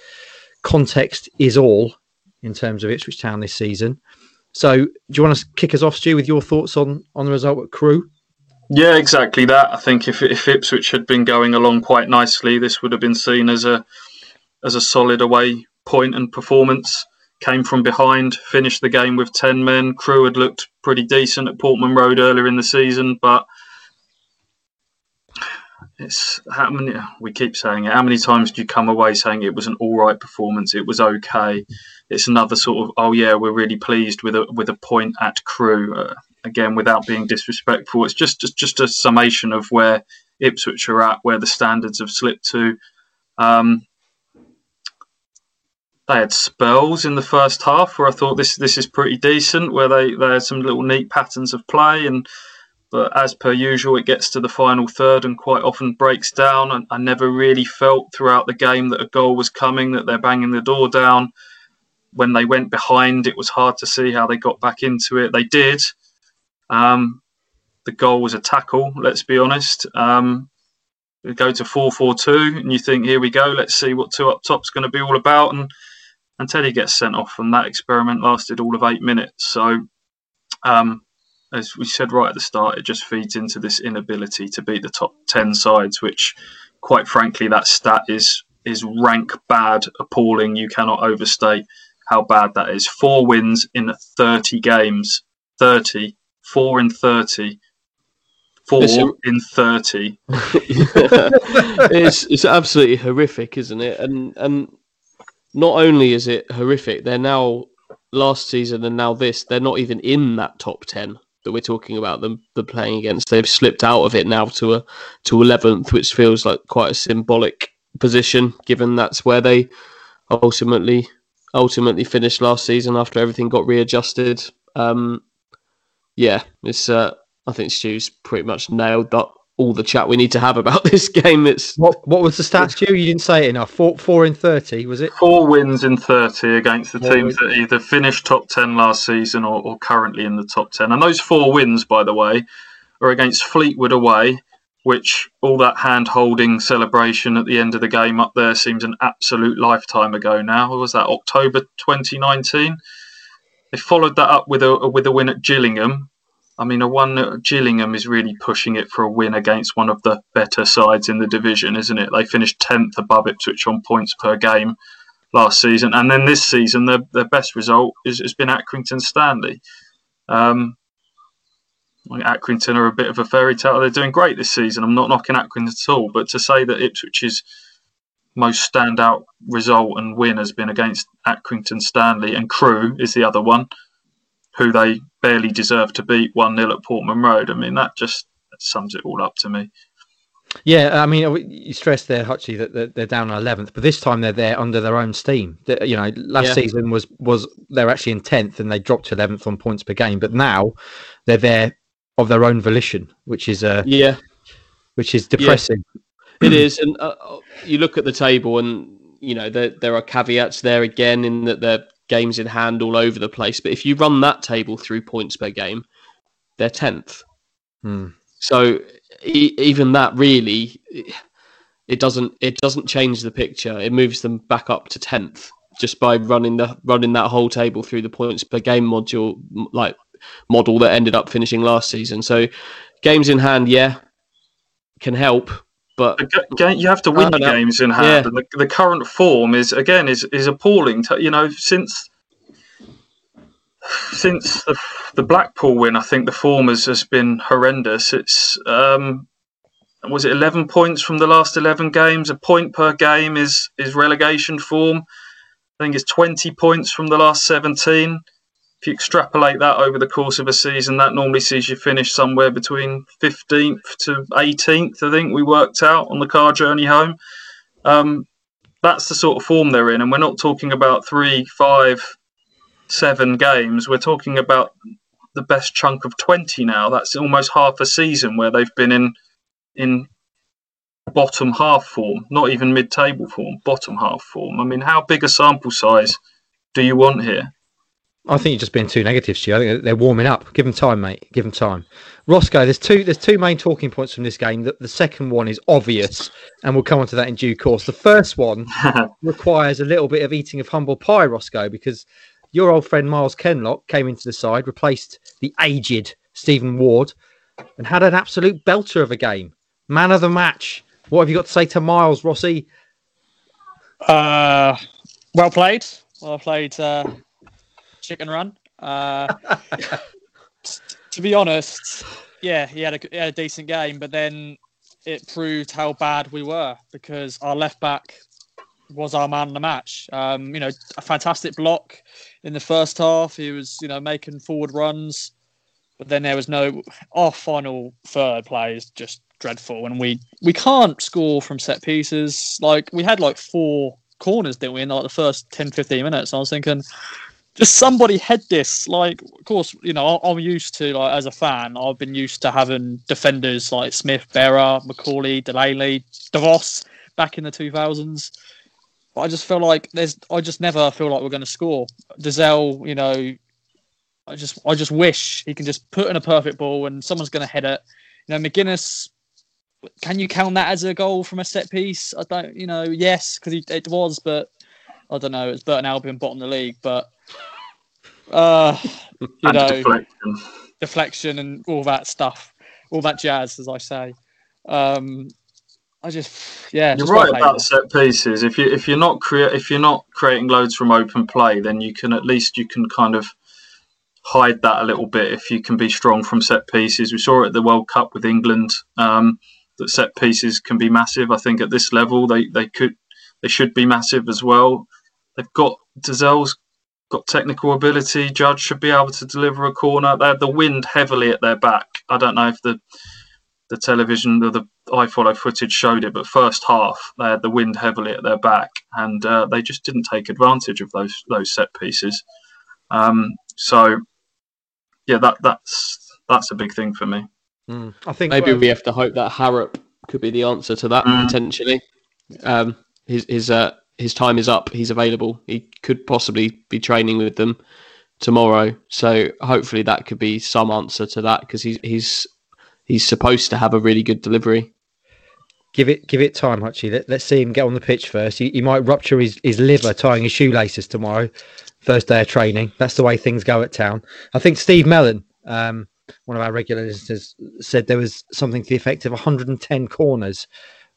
A: context is all in terms of Ipswich Town this season. So, do you want to kick us off, Stu, with your thoughts on, on the result at Crewe?
C: Yeah, exactly that. I think if if Ipswich had been going along quite nicely, this would have been seen as a as a solid away point and performance. Came from behind, finished the game with ten men. Crewe had looked pretty decent at Portman Road earlier in the season, but it's how many we keep saying it. How many times do you come away saying it was an all right performance? It was okay. It's another sort of oh yeah, we're really pleased with a with a point at Crewe Uh, again, without being disrespectful, it's just just just a summation of where Ipswich are at, where the standards have slipped to. Um, they had spells in the first half where I thought this this is pretty decent, where they, they had some little neat patterns of play and but as per usual, it gets to the final third and quite often breaks down. And I never really felt throughout the game that a goal was coming, that they're banging the door down. When they went behind, it was hard to see how they got back into it. They did. Um, the goal was a tackle, let's be honest. Um, go to 4 4 2, and you think, here we go, let's see what two up top's going to be all about. And, and Teddy gets sent off, and that experiment lasted all of eight minutes. So, um, as we said right at the start, it just feeds into this inability to beat the top 10 sides, which, quite frankly, that stat is is rank bad, appalling. You cannot overstate how bad that is. Four wins in 30 games. 30. Four in 30. Four Listen, in 30.
B: it's, it's absolutely horrific, isn't it? And, and not only is it horrific, they're now, last season and now this, they're not even in that top 10 that we're talking about them the playing against. They've slipped out of it now to a to eleventh, which feels like quite a symbolic position, given that's where they ultimately ultimately finished last season after everything got readjusted. Um, yeah, it's uh, I think Stu's pretty much nailed that all the chat we need to have about this game. It's
A: what what was the stats, Stu? You didn't say it enough. Four four in thirty, was it?
C: Four wins in thirty against the four teams wins. that either finished top ten last season or, or currently in the top ten. And those four wins, by the way, are against Fleetwood away, which all that hand holding celebration at the end of the game up there seems an absolute lifetime ago now. What was that October twenty nineteen? They followed that up with a with a win at Gillingham, I mean, a one Gillingham is really pushing it for a win against one of the better sides in the division, isn't it? They finished tenth above Ipswich on points per game last season, and then this season, their their best result is, has been Accrington Stanley. Um, Accrington are a bit of a fairy tale. They're doing great this season. I'm not knocking Accrington at all, but to say that Ipswich's most standout result and win has been against Accrington Stanley and Crewe is the other one who they barely deserve to beat 1 0 at Portman Road. I mean, that just sums it all up to me.
A: Yeah, I mean, you stressed there, Hutchie, that they're down 11th, but this time they're there under their own steam. You know, last yeah. season was was they're actually in 10th and they dropped to 11th on points per game, but now they're there of their own volition, which is uh,
B: yeah,
A: which is depressing.
B: Yeah, it is, and uh, you look at the table, and you know there there are caveats there again in that they're games in hand all over the place. But if you run that table through points per game, they're tenth.
A: Hmm.
B: So e- even that really, it doesn't it doesn't change the picture. It moves them back up to tenth just by running the running that whole table through the points per game module like model that ended up finishing last season. So games in hand, yeah, can help, but
C: you have to win the games in hand. Yeah. And the, the, current form is again is is appalling. To, you know, since since the the Blackpool win, I think the form has, has been horrendous. It's um, was it eleven points from the last eleven games? A point per game is is relegation form. I think it's twenty points from the last seventeen if you extrapolate that over the course of a season, that normally sees you finish somewhere between 15th to 18th, I think we worked out on the car journey home. Um, that's the sort of form they're in. And we're not talking about three, five, seven games. We're talking about the best chunk of 20 now. That's almost half a season where they've been in in bottom half form, not even mid table form, bottom half form. I mean, how big a sample size do you want here?
A: I think you're just being too negative, Stu. I think they're warming up. Give them time, mate. Give them time. Roscoe, there's two there's two main talking points from this game. The, the second one is obvious, and we'll come on to that in due course. The first one requires a little bit of eating of humble pie, Roscoe, because your old friend Miles Kenlock came into the side, replaced the aged Stephen Ward, and had an absolute belter of a game. Man of the match. What have you got to say to Miles, Rossi?
D: Uh, well played. Well played, uh, Chicken Run. Uh, to be honest, yeah, he had, a, he had a decent game, but then it proved how bad we were because our left back was our man in the match. Um, you know, a fantastic block in the first half. He was, you know, making forward runs, but then there was no. Our final third play is just dreadful, and we we can't score from set pieces. Like we had like four corners, didn't we, in like the first 10, 15 minutes? I was thinking, just somebody head this. Like, of course, you know, I'm used to like as a fan, I've been used to having defenders like Smith, Berra, McAuley, Delaney, De Vos back in the 2000s. But I just feel like there's. I just never feel like we're going to score. Dozzell, you know, I just I just wish he can just put in a perfect ball and someone's going to head it. You know, McGuinness. Can you count that as a goal from a set piece? I don't. You know, yes, because it was, but I don't know. It's Burton Albion bottom of the league, but uh, you
C: And
D: know,
C: deflection.
D: deflection and all that stuff, all that jazz, as I say. Um, I just, yeah,
C: You're
D: just
C: right about set pieces. If you if you're not crea- if you're not creating loads from open play, then you can at least you can kind of hide that a little bit if you can be strong from set pieces. We saw it at the World Cup with England um, that set pieces can be massive. I think at this level they, they could they should be massive as well. They've got Dozzell's got technical ability. Judge should be able to deliver a corner. They had the wind heavily at their back. I don't know if the the television the, the iFollow footage showed it, but first half they had the wind heavily at their back, and uh, they just didn't take advantage of those those set pieces. Um, so, yeah, that that's that's a big thing for me.
A: Mm, I think
B: Maybe we have to hope that Harrop could be the answer to that
C: Mm.
B: potentially. Um, his his uh, his time is up. He's available. He could possibly be training with them tomorrow. So hopefully that could be some answer to that because he's he's he's supposed to have a really good delivery.
A: give it give it time, Hutchie. Let, let's see him get on the pitch first. He, he might rupture his, his liver tying his shoelaces tomorrow, first day of training. That's the way things go at town. I think Steve Mellon, um, one of our regular listeners, said there was something to the effect of 110 corners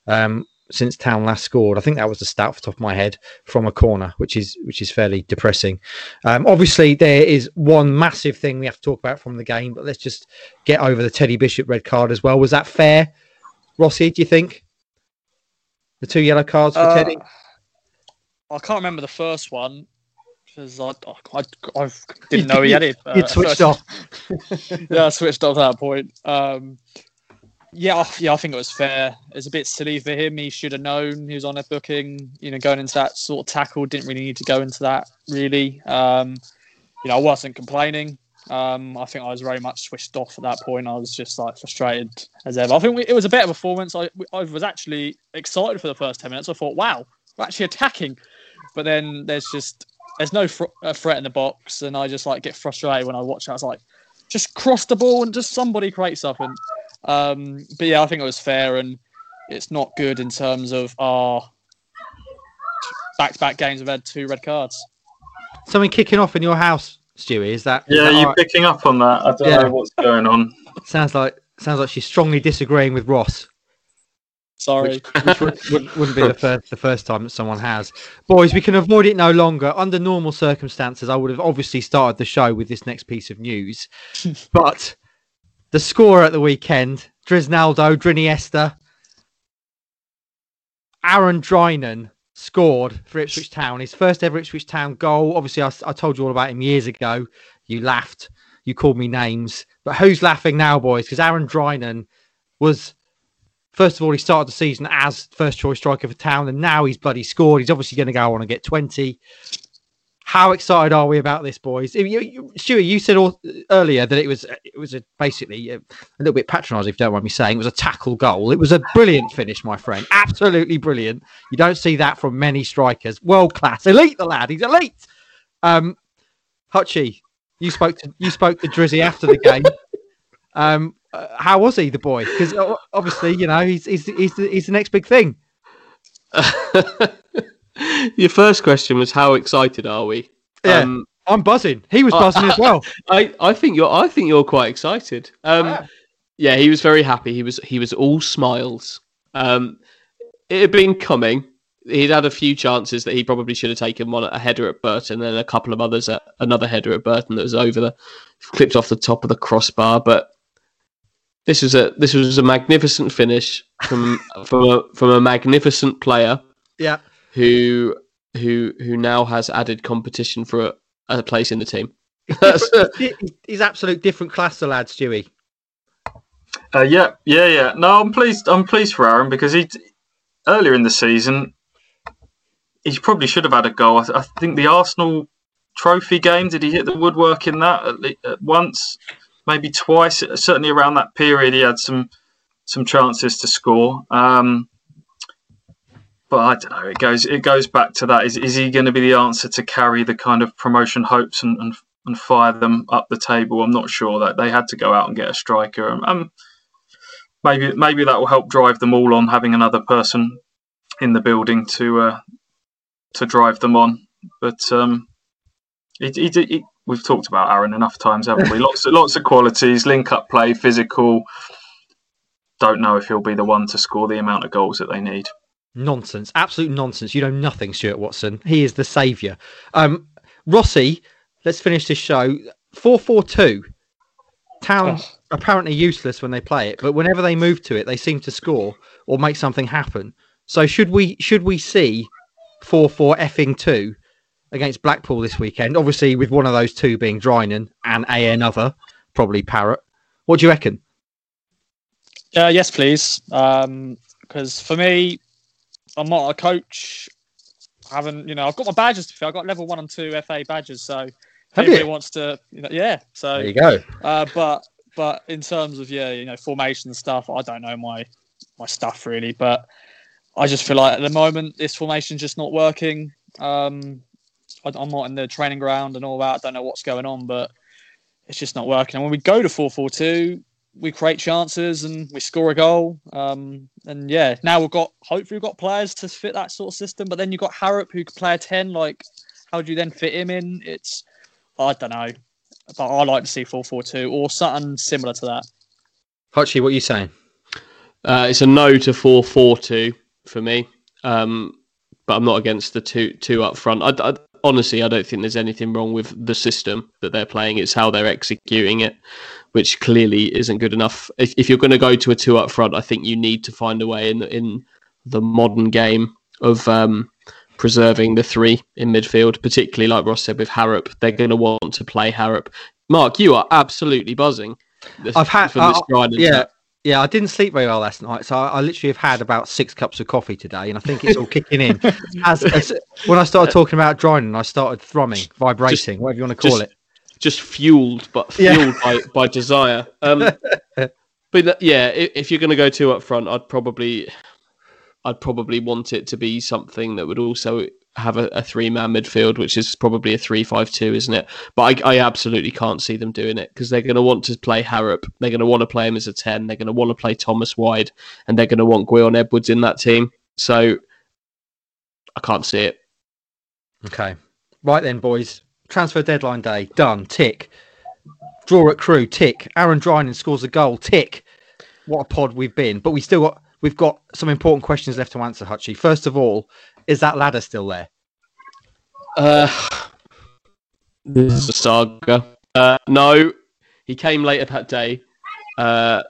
A: um, since town last scored. I think that was the stat off the top of my head from a corner, which is which is fairly depressing. Um, obviously, there is one massive thing we have to talk about from the game, but let's just get over the Teddy Bishop red card as well. Was that fair? Rossi, do you think? The two yellow cards for
D: Uh,
A: Teddy?
D: I can't remember the first one because I, I, I didn't know he had it.
A: You'd switched off.
D: yeah, I switched off at that point. Um, yeah, yeah, I think it was fair. It's a bit silly for him. He should have known he was on a booking. You know, going into that sort of tackle, didn't really need to go into that. Really, um, you know, I wasn't complaining. Um, I think I was very much switched off at that point. I was just like frustrated as ever. I think we, it was a better performance. I, I was actually excited for the first ten minutes. I thought, wow, we're actually attacking. But then there's just there's no fr- threat in the box, and I just like get frustrated when I watch it. I was like, just cross the ball and just somebody create something. Um, but yeah, I think it was fair, and it's not good in terms of our back-to-back games. We've had two red cards.
A: Something kicking off in your house, Stewie? Is that?
C: Yeah,
A: that
C: you
A: all right?
C: picking up on that? I don't
A: Yeah.
C: know what's going on.
A: sounds like sounds like she's strongly disagreeing with Ross,
D: Sorry.
A: which would, would, wouldn't be the first the first time that someone has. Boys, we can avoid it no longer. Under normal circumstances, I would have obviously started the show with this next piece of news, but the scorer at the weekend, Drisnaldo, Driniesta, Aaron Drinan scored for Ipswich Town. His first ever Ipswich Town goal. Obviously, I, I told you all about him years ago. You laughed. You called me names. But who's laughing now, boys? Because Aaron Drinan was, first of all, he started the season as first choice striker for Town, and now he's bloody scored. He's obviously going to go on and get 20. How excited are we about this, boys? You, you, Stewie, you said all, earlier that it was it was a, basically a, a little bit patronising, if you don't mind me saying. It was a tackle goal. It was a brilliant finish, my friend. Absolutely brilliant. You don't see that from many strikers. World class, elite. The lad, he's elite. Um, Hutchie, you spoke to you spoke to Drizzy after the game. Um, uh, how was he, the boy? Because obviously, you know, he's he's he's the, he's the next big thing.
B: Your first question was how excited are we?
A: Yeah, um, I'm buzzing. He was buzzing as well.
B: I, I think you're I think you're quite excited. Um, yeah, he was very happy. He was he was all smiles. Um, it had been coming. He'd had a few chances that he probably should have taken one at a header at Burton, and then a couple of others at another header at Burton that was over the clipped off the top of the crossbar. But this was a this was a magnificent finish from from a, from a magnificent player.
A: Yeah
B: who who who now has added competition for a, a place in the team.
A: he's absolute different class, the lad, Stewie.
C: Uh, yeah, yeah, yeah. No, I'm pleased. I'm pleased for Aaron because he earlier in the season he probably should have had a goal. I, I think the Arsenal trophy game did he hit the woodwork in that at, le- at once, maybe twice. Certainly around that period, he had some some chances to score. Um, but I don't know. It goes it goes back to that. Is is he going to be the answer to carry the kind of promotion hopes and, and and fire them up the table? I'm not sure that they had to go out and get a striker. Um, um, maybe maybe that will help drive them all on having another person in the building to uh, to drive them on. But um, he, he, he, we've talked about Aaron enough times, haven't we? lots of lots of qualities, link up play, physical. Don't know if he'll be the one to score the amount of goals that they need.
A: Nonsense. Absolute nonsense. You know nothing, Stuart Watson. He is the saviour. Um, Rossi, let's finish this show. 4 4 2. Town oh. apparently useless when they play it, but whenever they move to it, they seem to score or make something happen. So should we should we see 4 4 effing 2 against Blackpool this weekend? Obviously, with one of those two being Drinan and a another, probably Parrott. What do you reckon?
D: Uh, yes, please. Because um, for me, I'm not a coach. I haven't, you know, I've got my badges to fill. I've got level one and two FA badges. So
A: Have anybody
D: you? wants to, you know, yeah. So
A: there you go.
D: Uh, but but in terms of yeah, you know, formation stuff, I don't know my my stuff really. But I just feel like at the moment this formation's just not working. Um, I, am not in the training ground and all that. I don't know what's going on, but it's just not working. And when we go to four four two, we create chances and we score a goal. Um, and yeah, now we've got hopefully we've got players to fit that sort of system. But then you've got Harrop who can play a ten. Like, how do you then fit him in? It's I don't know, but I like to see four four two or something similar to that.
A: Hutchie, what are you saying?
B: Uh, it's a no to four four two for me. Um, but I'm not against the two two up front. I, I, honestly, I don't think there's anything wrong with the system that they're playing. It's how they're executing it which clearly isn't good enough. If, if you're going to go to a two up front, I think you need to find a way in in the modern game of um, preserving the three in midfield, particularly like Ross said with Harrop. They're going to want to play Harrop. Mark, you are absolutely buzzing.
A: I've had from this uh, yeah. Yeah, I didn't sleep very well last night, so I, I, literally have had about six cups of coffee today, and I think it's all kicking in. As, as, when I started talking about Drinan, I started thrumming, vibrating, just, whatever you want to call
B: just,
A: it
B: just fueled, but fueled yeah. by, by desire. Um, but yeah, if you're going to go two up front, I'd probably, I'd probably want it to be something that would also have a, a three man midfield, which is probably a three five two, isn't it? But I, I absolutely can't see them doing it because they're going to want to play Harrop. They're going to want to play him as a ten. They're going to want to play Thomas wide, and they're going to want Gwion Edwards in that team. So I can't see it.
A: Okay, right then, boys. Transfer deadline day, done, tick. Draw at Crewe, tick. Aaron Drinan scores a goal, tick. What a pod we've been. But we still got we've got some important questions left to answer, Hutchie. First of all, is that ladder still there?
B: Uh this is a saga. Uh, no, he came later that day. Uh,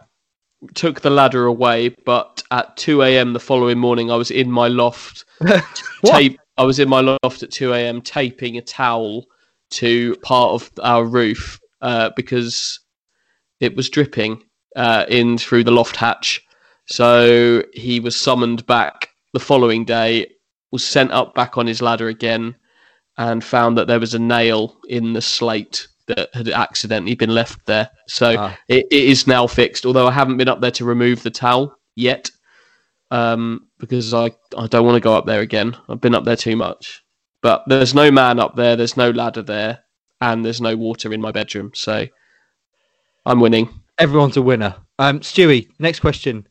B: took the ladder away, but at 2 a.m. the following morning, I was in my loft. tape. I was in my loft at 2 a.m. taping a towel to part of our roof uh, because it was dripping uh, in through the loft hatch. So he was summoned back the following day, was sent up back on his ladder again, and found that there was a nail in the slate that had accidentally been left there. So
A: Ah.
B: it, it is now fixed. Although I haven't been up there to remove the towel yet, um, because I I don't want to go up there again. I've been up there too much. But there's no man up there. There's no ladder there, and there's no water in my bedroom. So I'm winning.
A: Everyone's a winner. Um, Stewie, next question.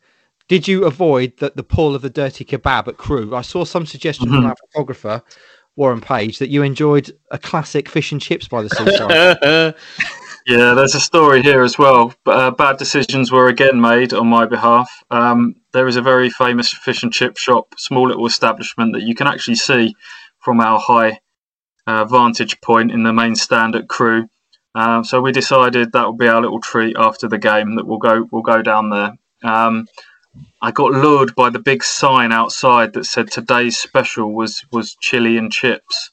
A: Did you avoid the, the pull of the dirty kebab at Crewe? I saw some suggestion from
C: Mhm.
A: our photographer, Warren Page, that you enjoyed a classic fish and chips by the seaside.
C: Yeah, there's a story here as well. Uh, bad decisions were again made on my behalf. Um, there is a very famous fish and chip shop, small little establishment that you can actually see from our high uh, vantage point in the main stand at Crewe. Um, so we decided that would be our little treat after the game that we'll go we'll go down there. Um, I got lured by the big sign outside that said today's special was was chili and chips.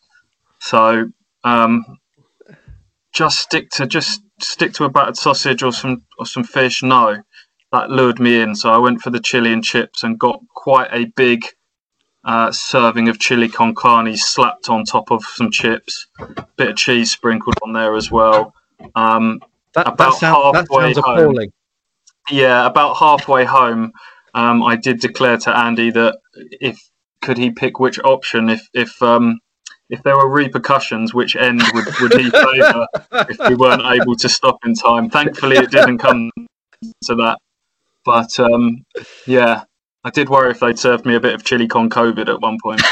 C: So um, just stick to just stick to a battered sausage or some or some fish. No, that lured me in. So I went for the chili and chips and got quite a big uh, serving of chili con carne slapped on top of some chips, bit of cheese sprinkled on there as well. Um,
A: That, that,
C: About
A: sound, that
C: halfway
A: sounds
C: home.
A: appalling.
C: yeah, about halfway home, um, I did declare to Andy that if could he pick which option if if um, if there were repercussions, which end would, would he favour if we weren't able to stop in time. Thankfully, it didn't come to that. But um, yeah, I did worry if they'd served me a bit of chili con COVID at one point.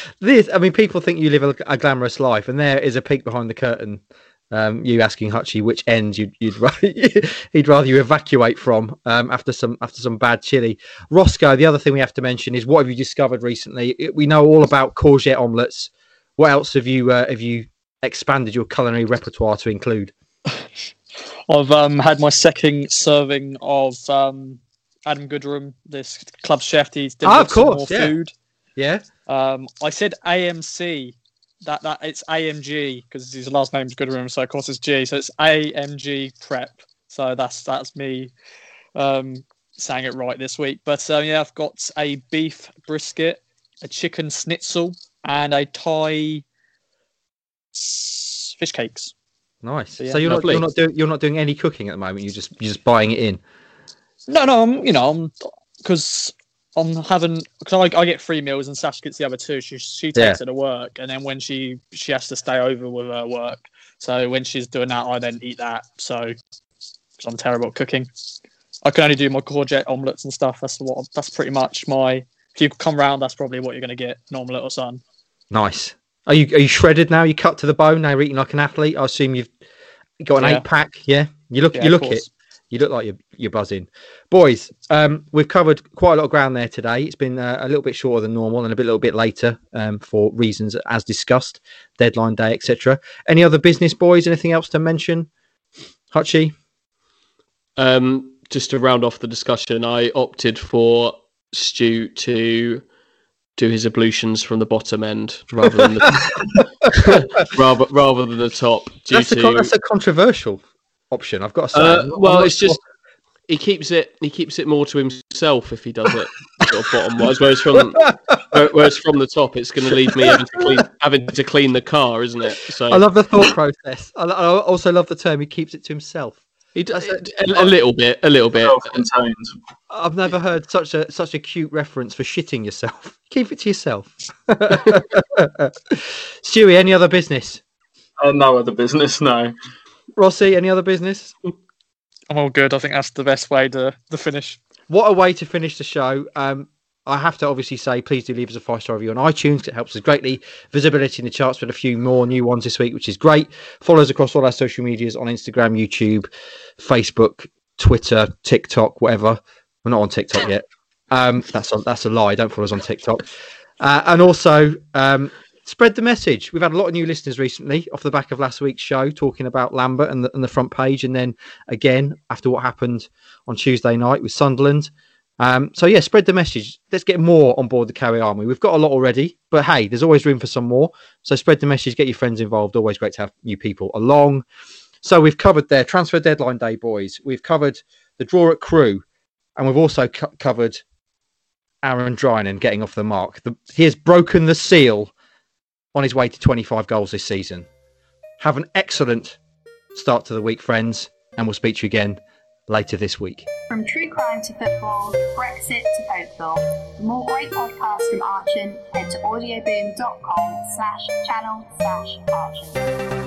A: this, I mean, people think you live a, a glamorous life, and there is a peek behind the curtain. Um, you asking Hutchie which end you'd you'd rather, he'd rather you evacuate from um, after some after some bad chili. Roscoe, the other thing we have to mention is what have you discovered recently? We know all about courgette omelets. What else have you uh, have you expanded your culinary repertoire to include?
D: I've um, had my second serving of um, Adam Goodrum, this club chef. He's did
A: Ah, of
D: some more
A: course, yeah.
D: food.
A: Yeah,
D: Um, I said AMC. That that it's AMG because his last name's Goodrum, so of course it's G. So it's AMG Prep. So that's that's me um, saying it right this week. But um, yeah, I've got a beef brisket, a chicken schnitzel, and a Thai fish cakes.
A: nice.
D: So, yeah,
A: so you're not you're not doing you're not doing any cooking at the moment. You're just you're just buying it in.
D: No, no, I'm you know I'm because I'm having because I, I get three meals and Sash gets the other two. She she
A: Yeah.
D: takes it to work, and then when she she has to stay over with her work, so when she's doing that, I then eat that. So 'cause I'm terrible at cooking. I can only do my courgette omelets and stuff. That's what that's pretty much my. If you come round, that's probably what you're going to get, an omelette or something.
A: Nice. Are you are you shredded now? You cut to the bone now? You're eating like an athlete. I assume you've got an
D: Yeah.
A: eight pack. Yeah, you look
D: Yeah,
A: you look it. You look like you're you're buzzing, boys. Um, we've covered quite a lot of ground there today. It's been uh, a little bit shorter than normal and a bit little bit later um, for reasons as discussed, deadline day, etc. Any other business, boys? Anything else to mention? Hutchie.
B: Um, just to round off the discussion, I opted for Stu to do his ablutions from the bottom end rather than the rather rather than the top due
A: That's a,
B: to
A: con- that's a controversial option. I've got to say.
B: Uh, well, it's
A: sure-
B: just he keeps it he keeps it more to himself if he does it sort of bottom wise. Whereas from where- whereas from the top, it's going to leave me having to clean having to clean the car, isn't it? So
A: I love the thought process. I, I also love the term. He keeps it to himself.
B: he does a, a little bit, a little bit.
C: Self-contained.
A: I've never heard such a such a cute reference for shitting yourself. Keep it to yourself. Stewie, any other business?
C: Uh, no other business, no.
A: Rossi, any other business?
D: I'm all good. I think that's the best way to the finish.
A: What a way to finish the show. Um, I have to obviously say, please do leave us a five star review on iTunes. It helps us greatly. Visibility in the charts, but a few more new ones this week, which is great. Follow us across all our social medias on Instagram, YouTube, Facebook, Twitter, TikTok, whatever. We're not on TikTok yet. Um, that's a, that's a lie. Don't follow us on TikTok. Uh, and also, um, spread the message. We've had a lot of new listeners recently off the back of last week's show talking about Lambert and the, and the front page, and then again after what happened on Tuesday night with Sunderland. Um, so yeah, spread the message. Let's get more on board the Carry Army. We've got a lot already, but hey, there's always room for some more. So spread the message, get your friends involved. Always great to have new people along. So we've covered their transfer deadline day, boys. We've covered the draw at Crewe, and we've also co- covered Aaron Drinan getting off the mark. The, he has broken the seal on his way to 25 goals this season. Have an excellent start to the week, friends, and we'll speak to you again later this week.
E: From true crime to football, Brexit to folklore. For more great podcasts from Archant, head to audioboom.com slash channel slash Archant.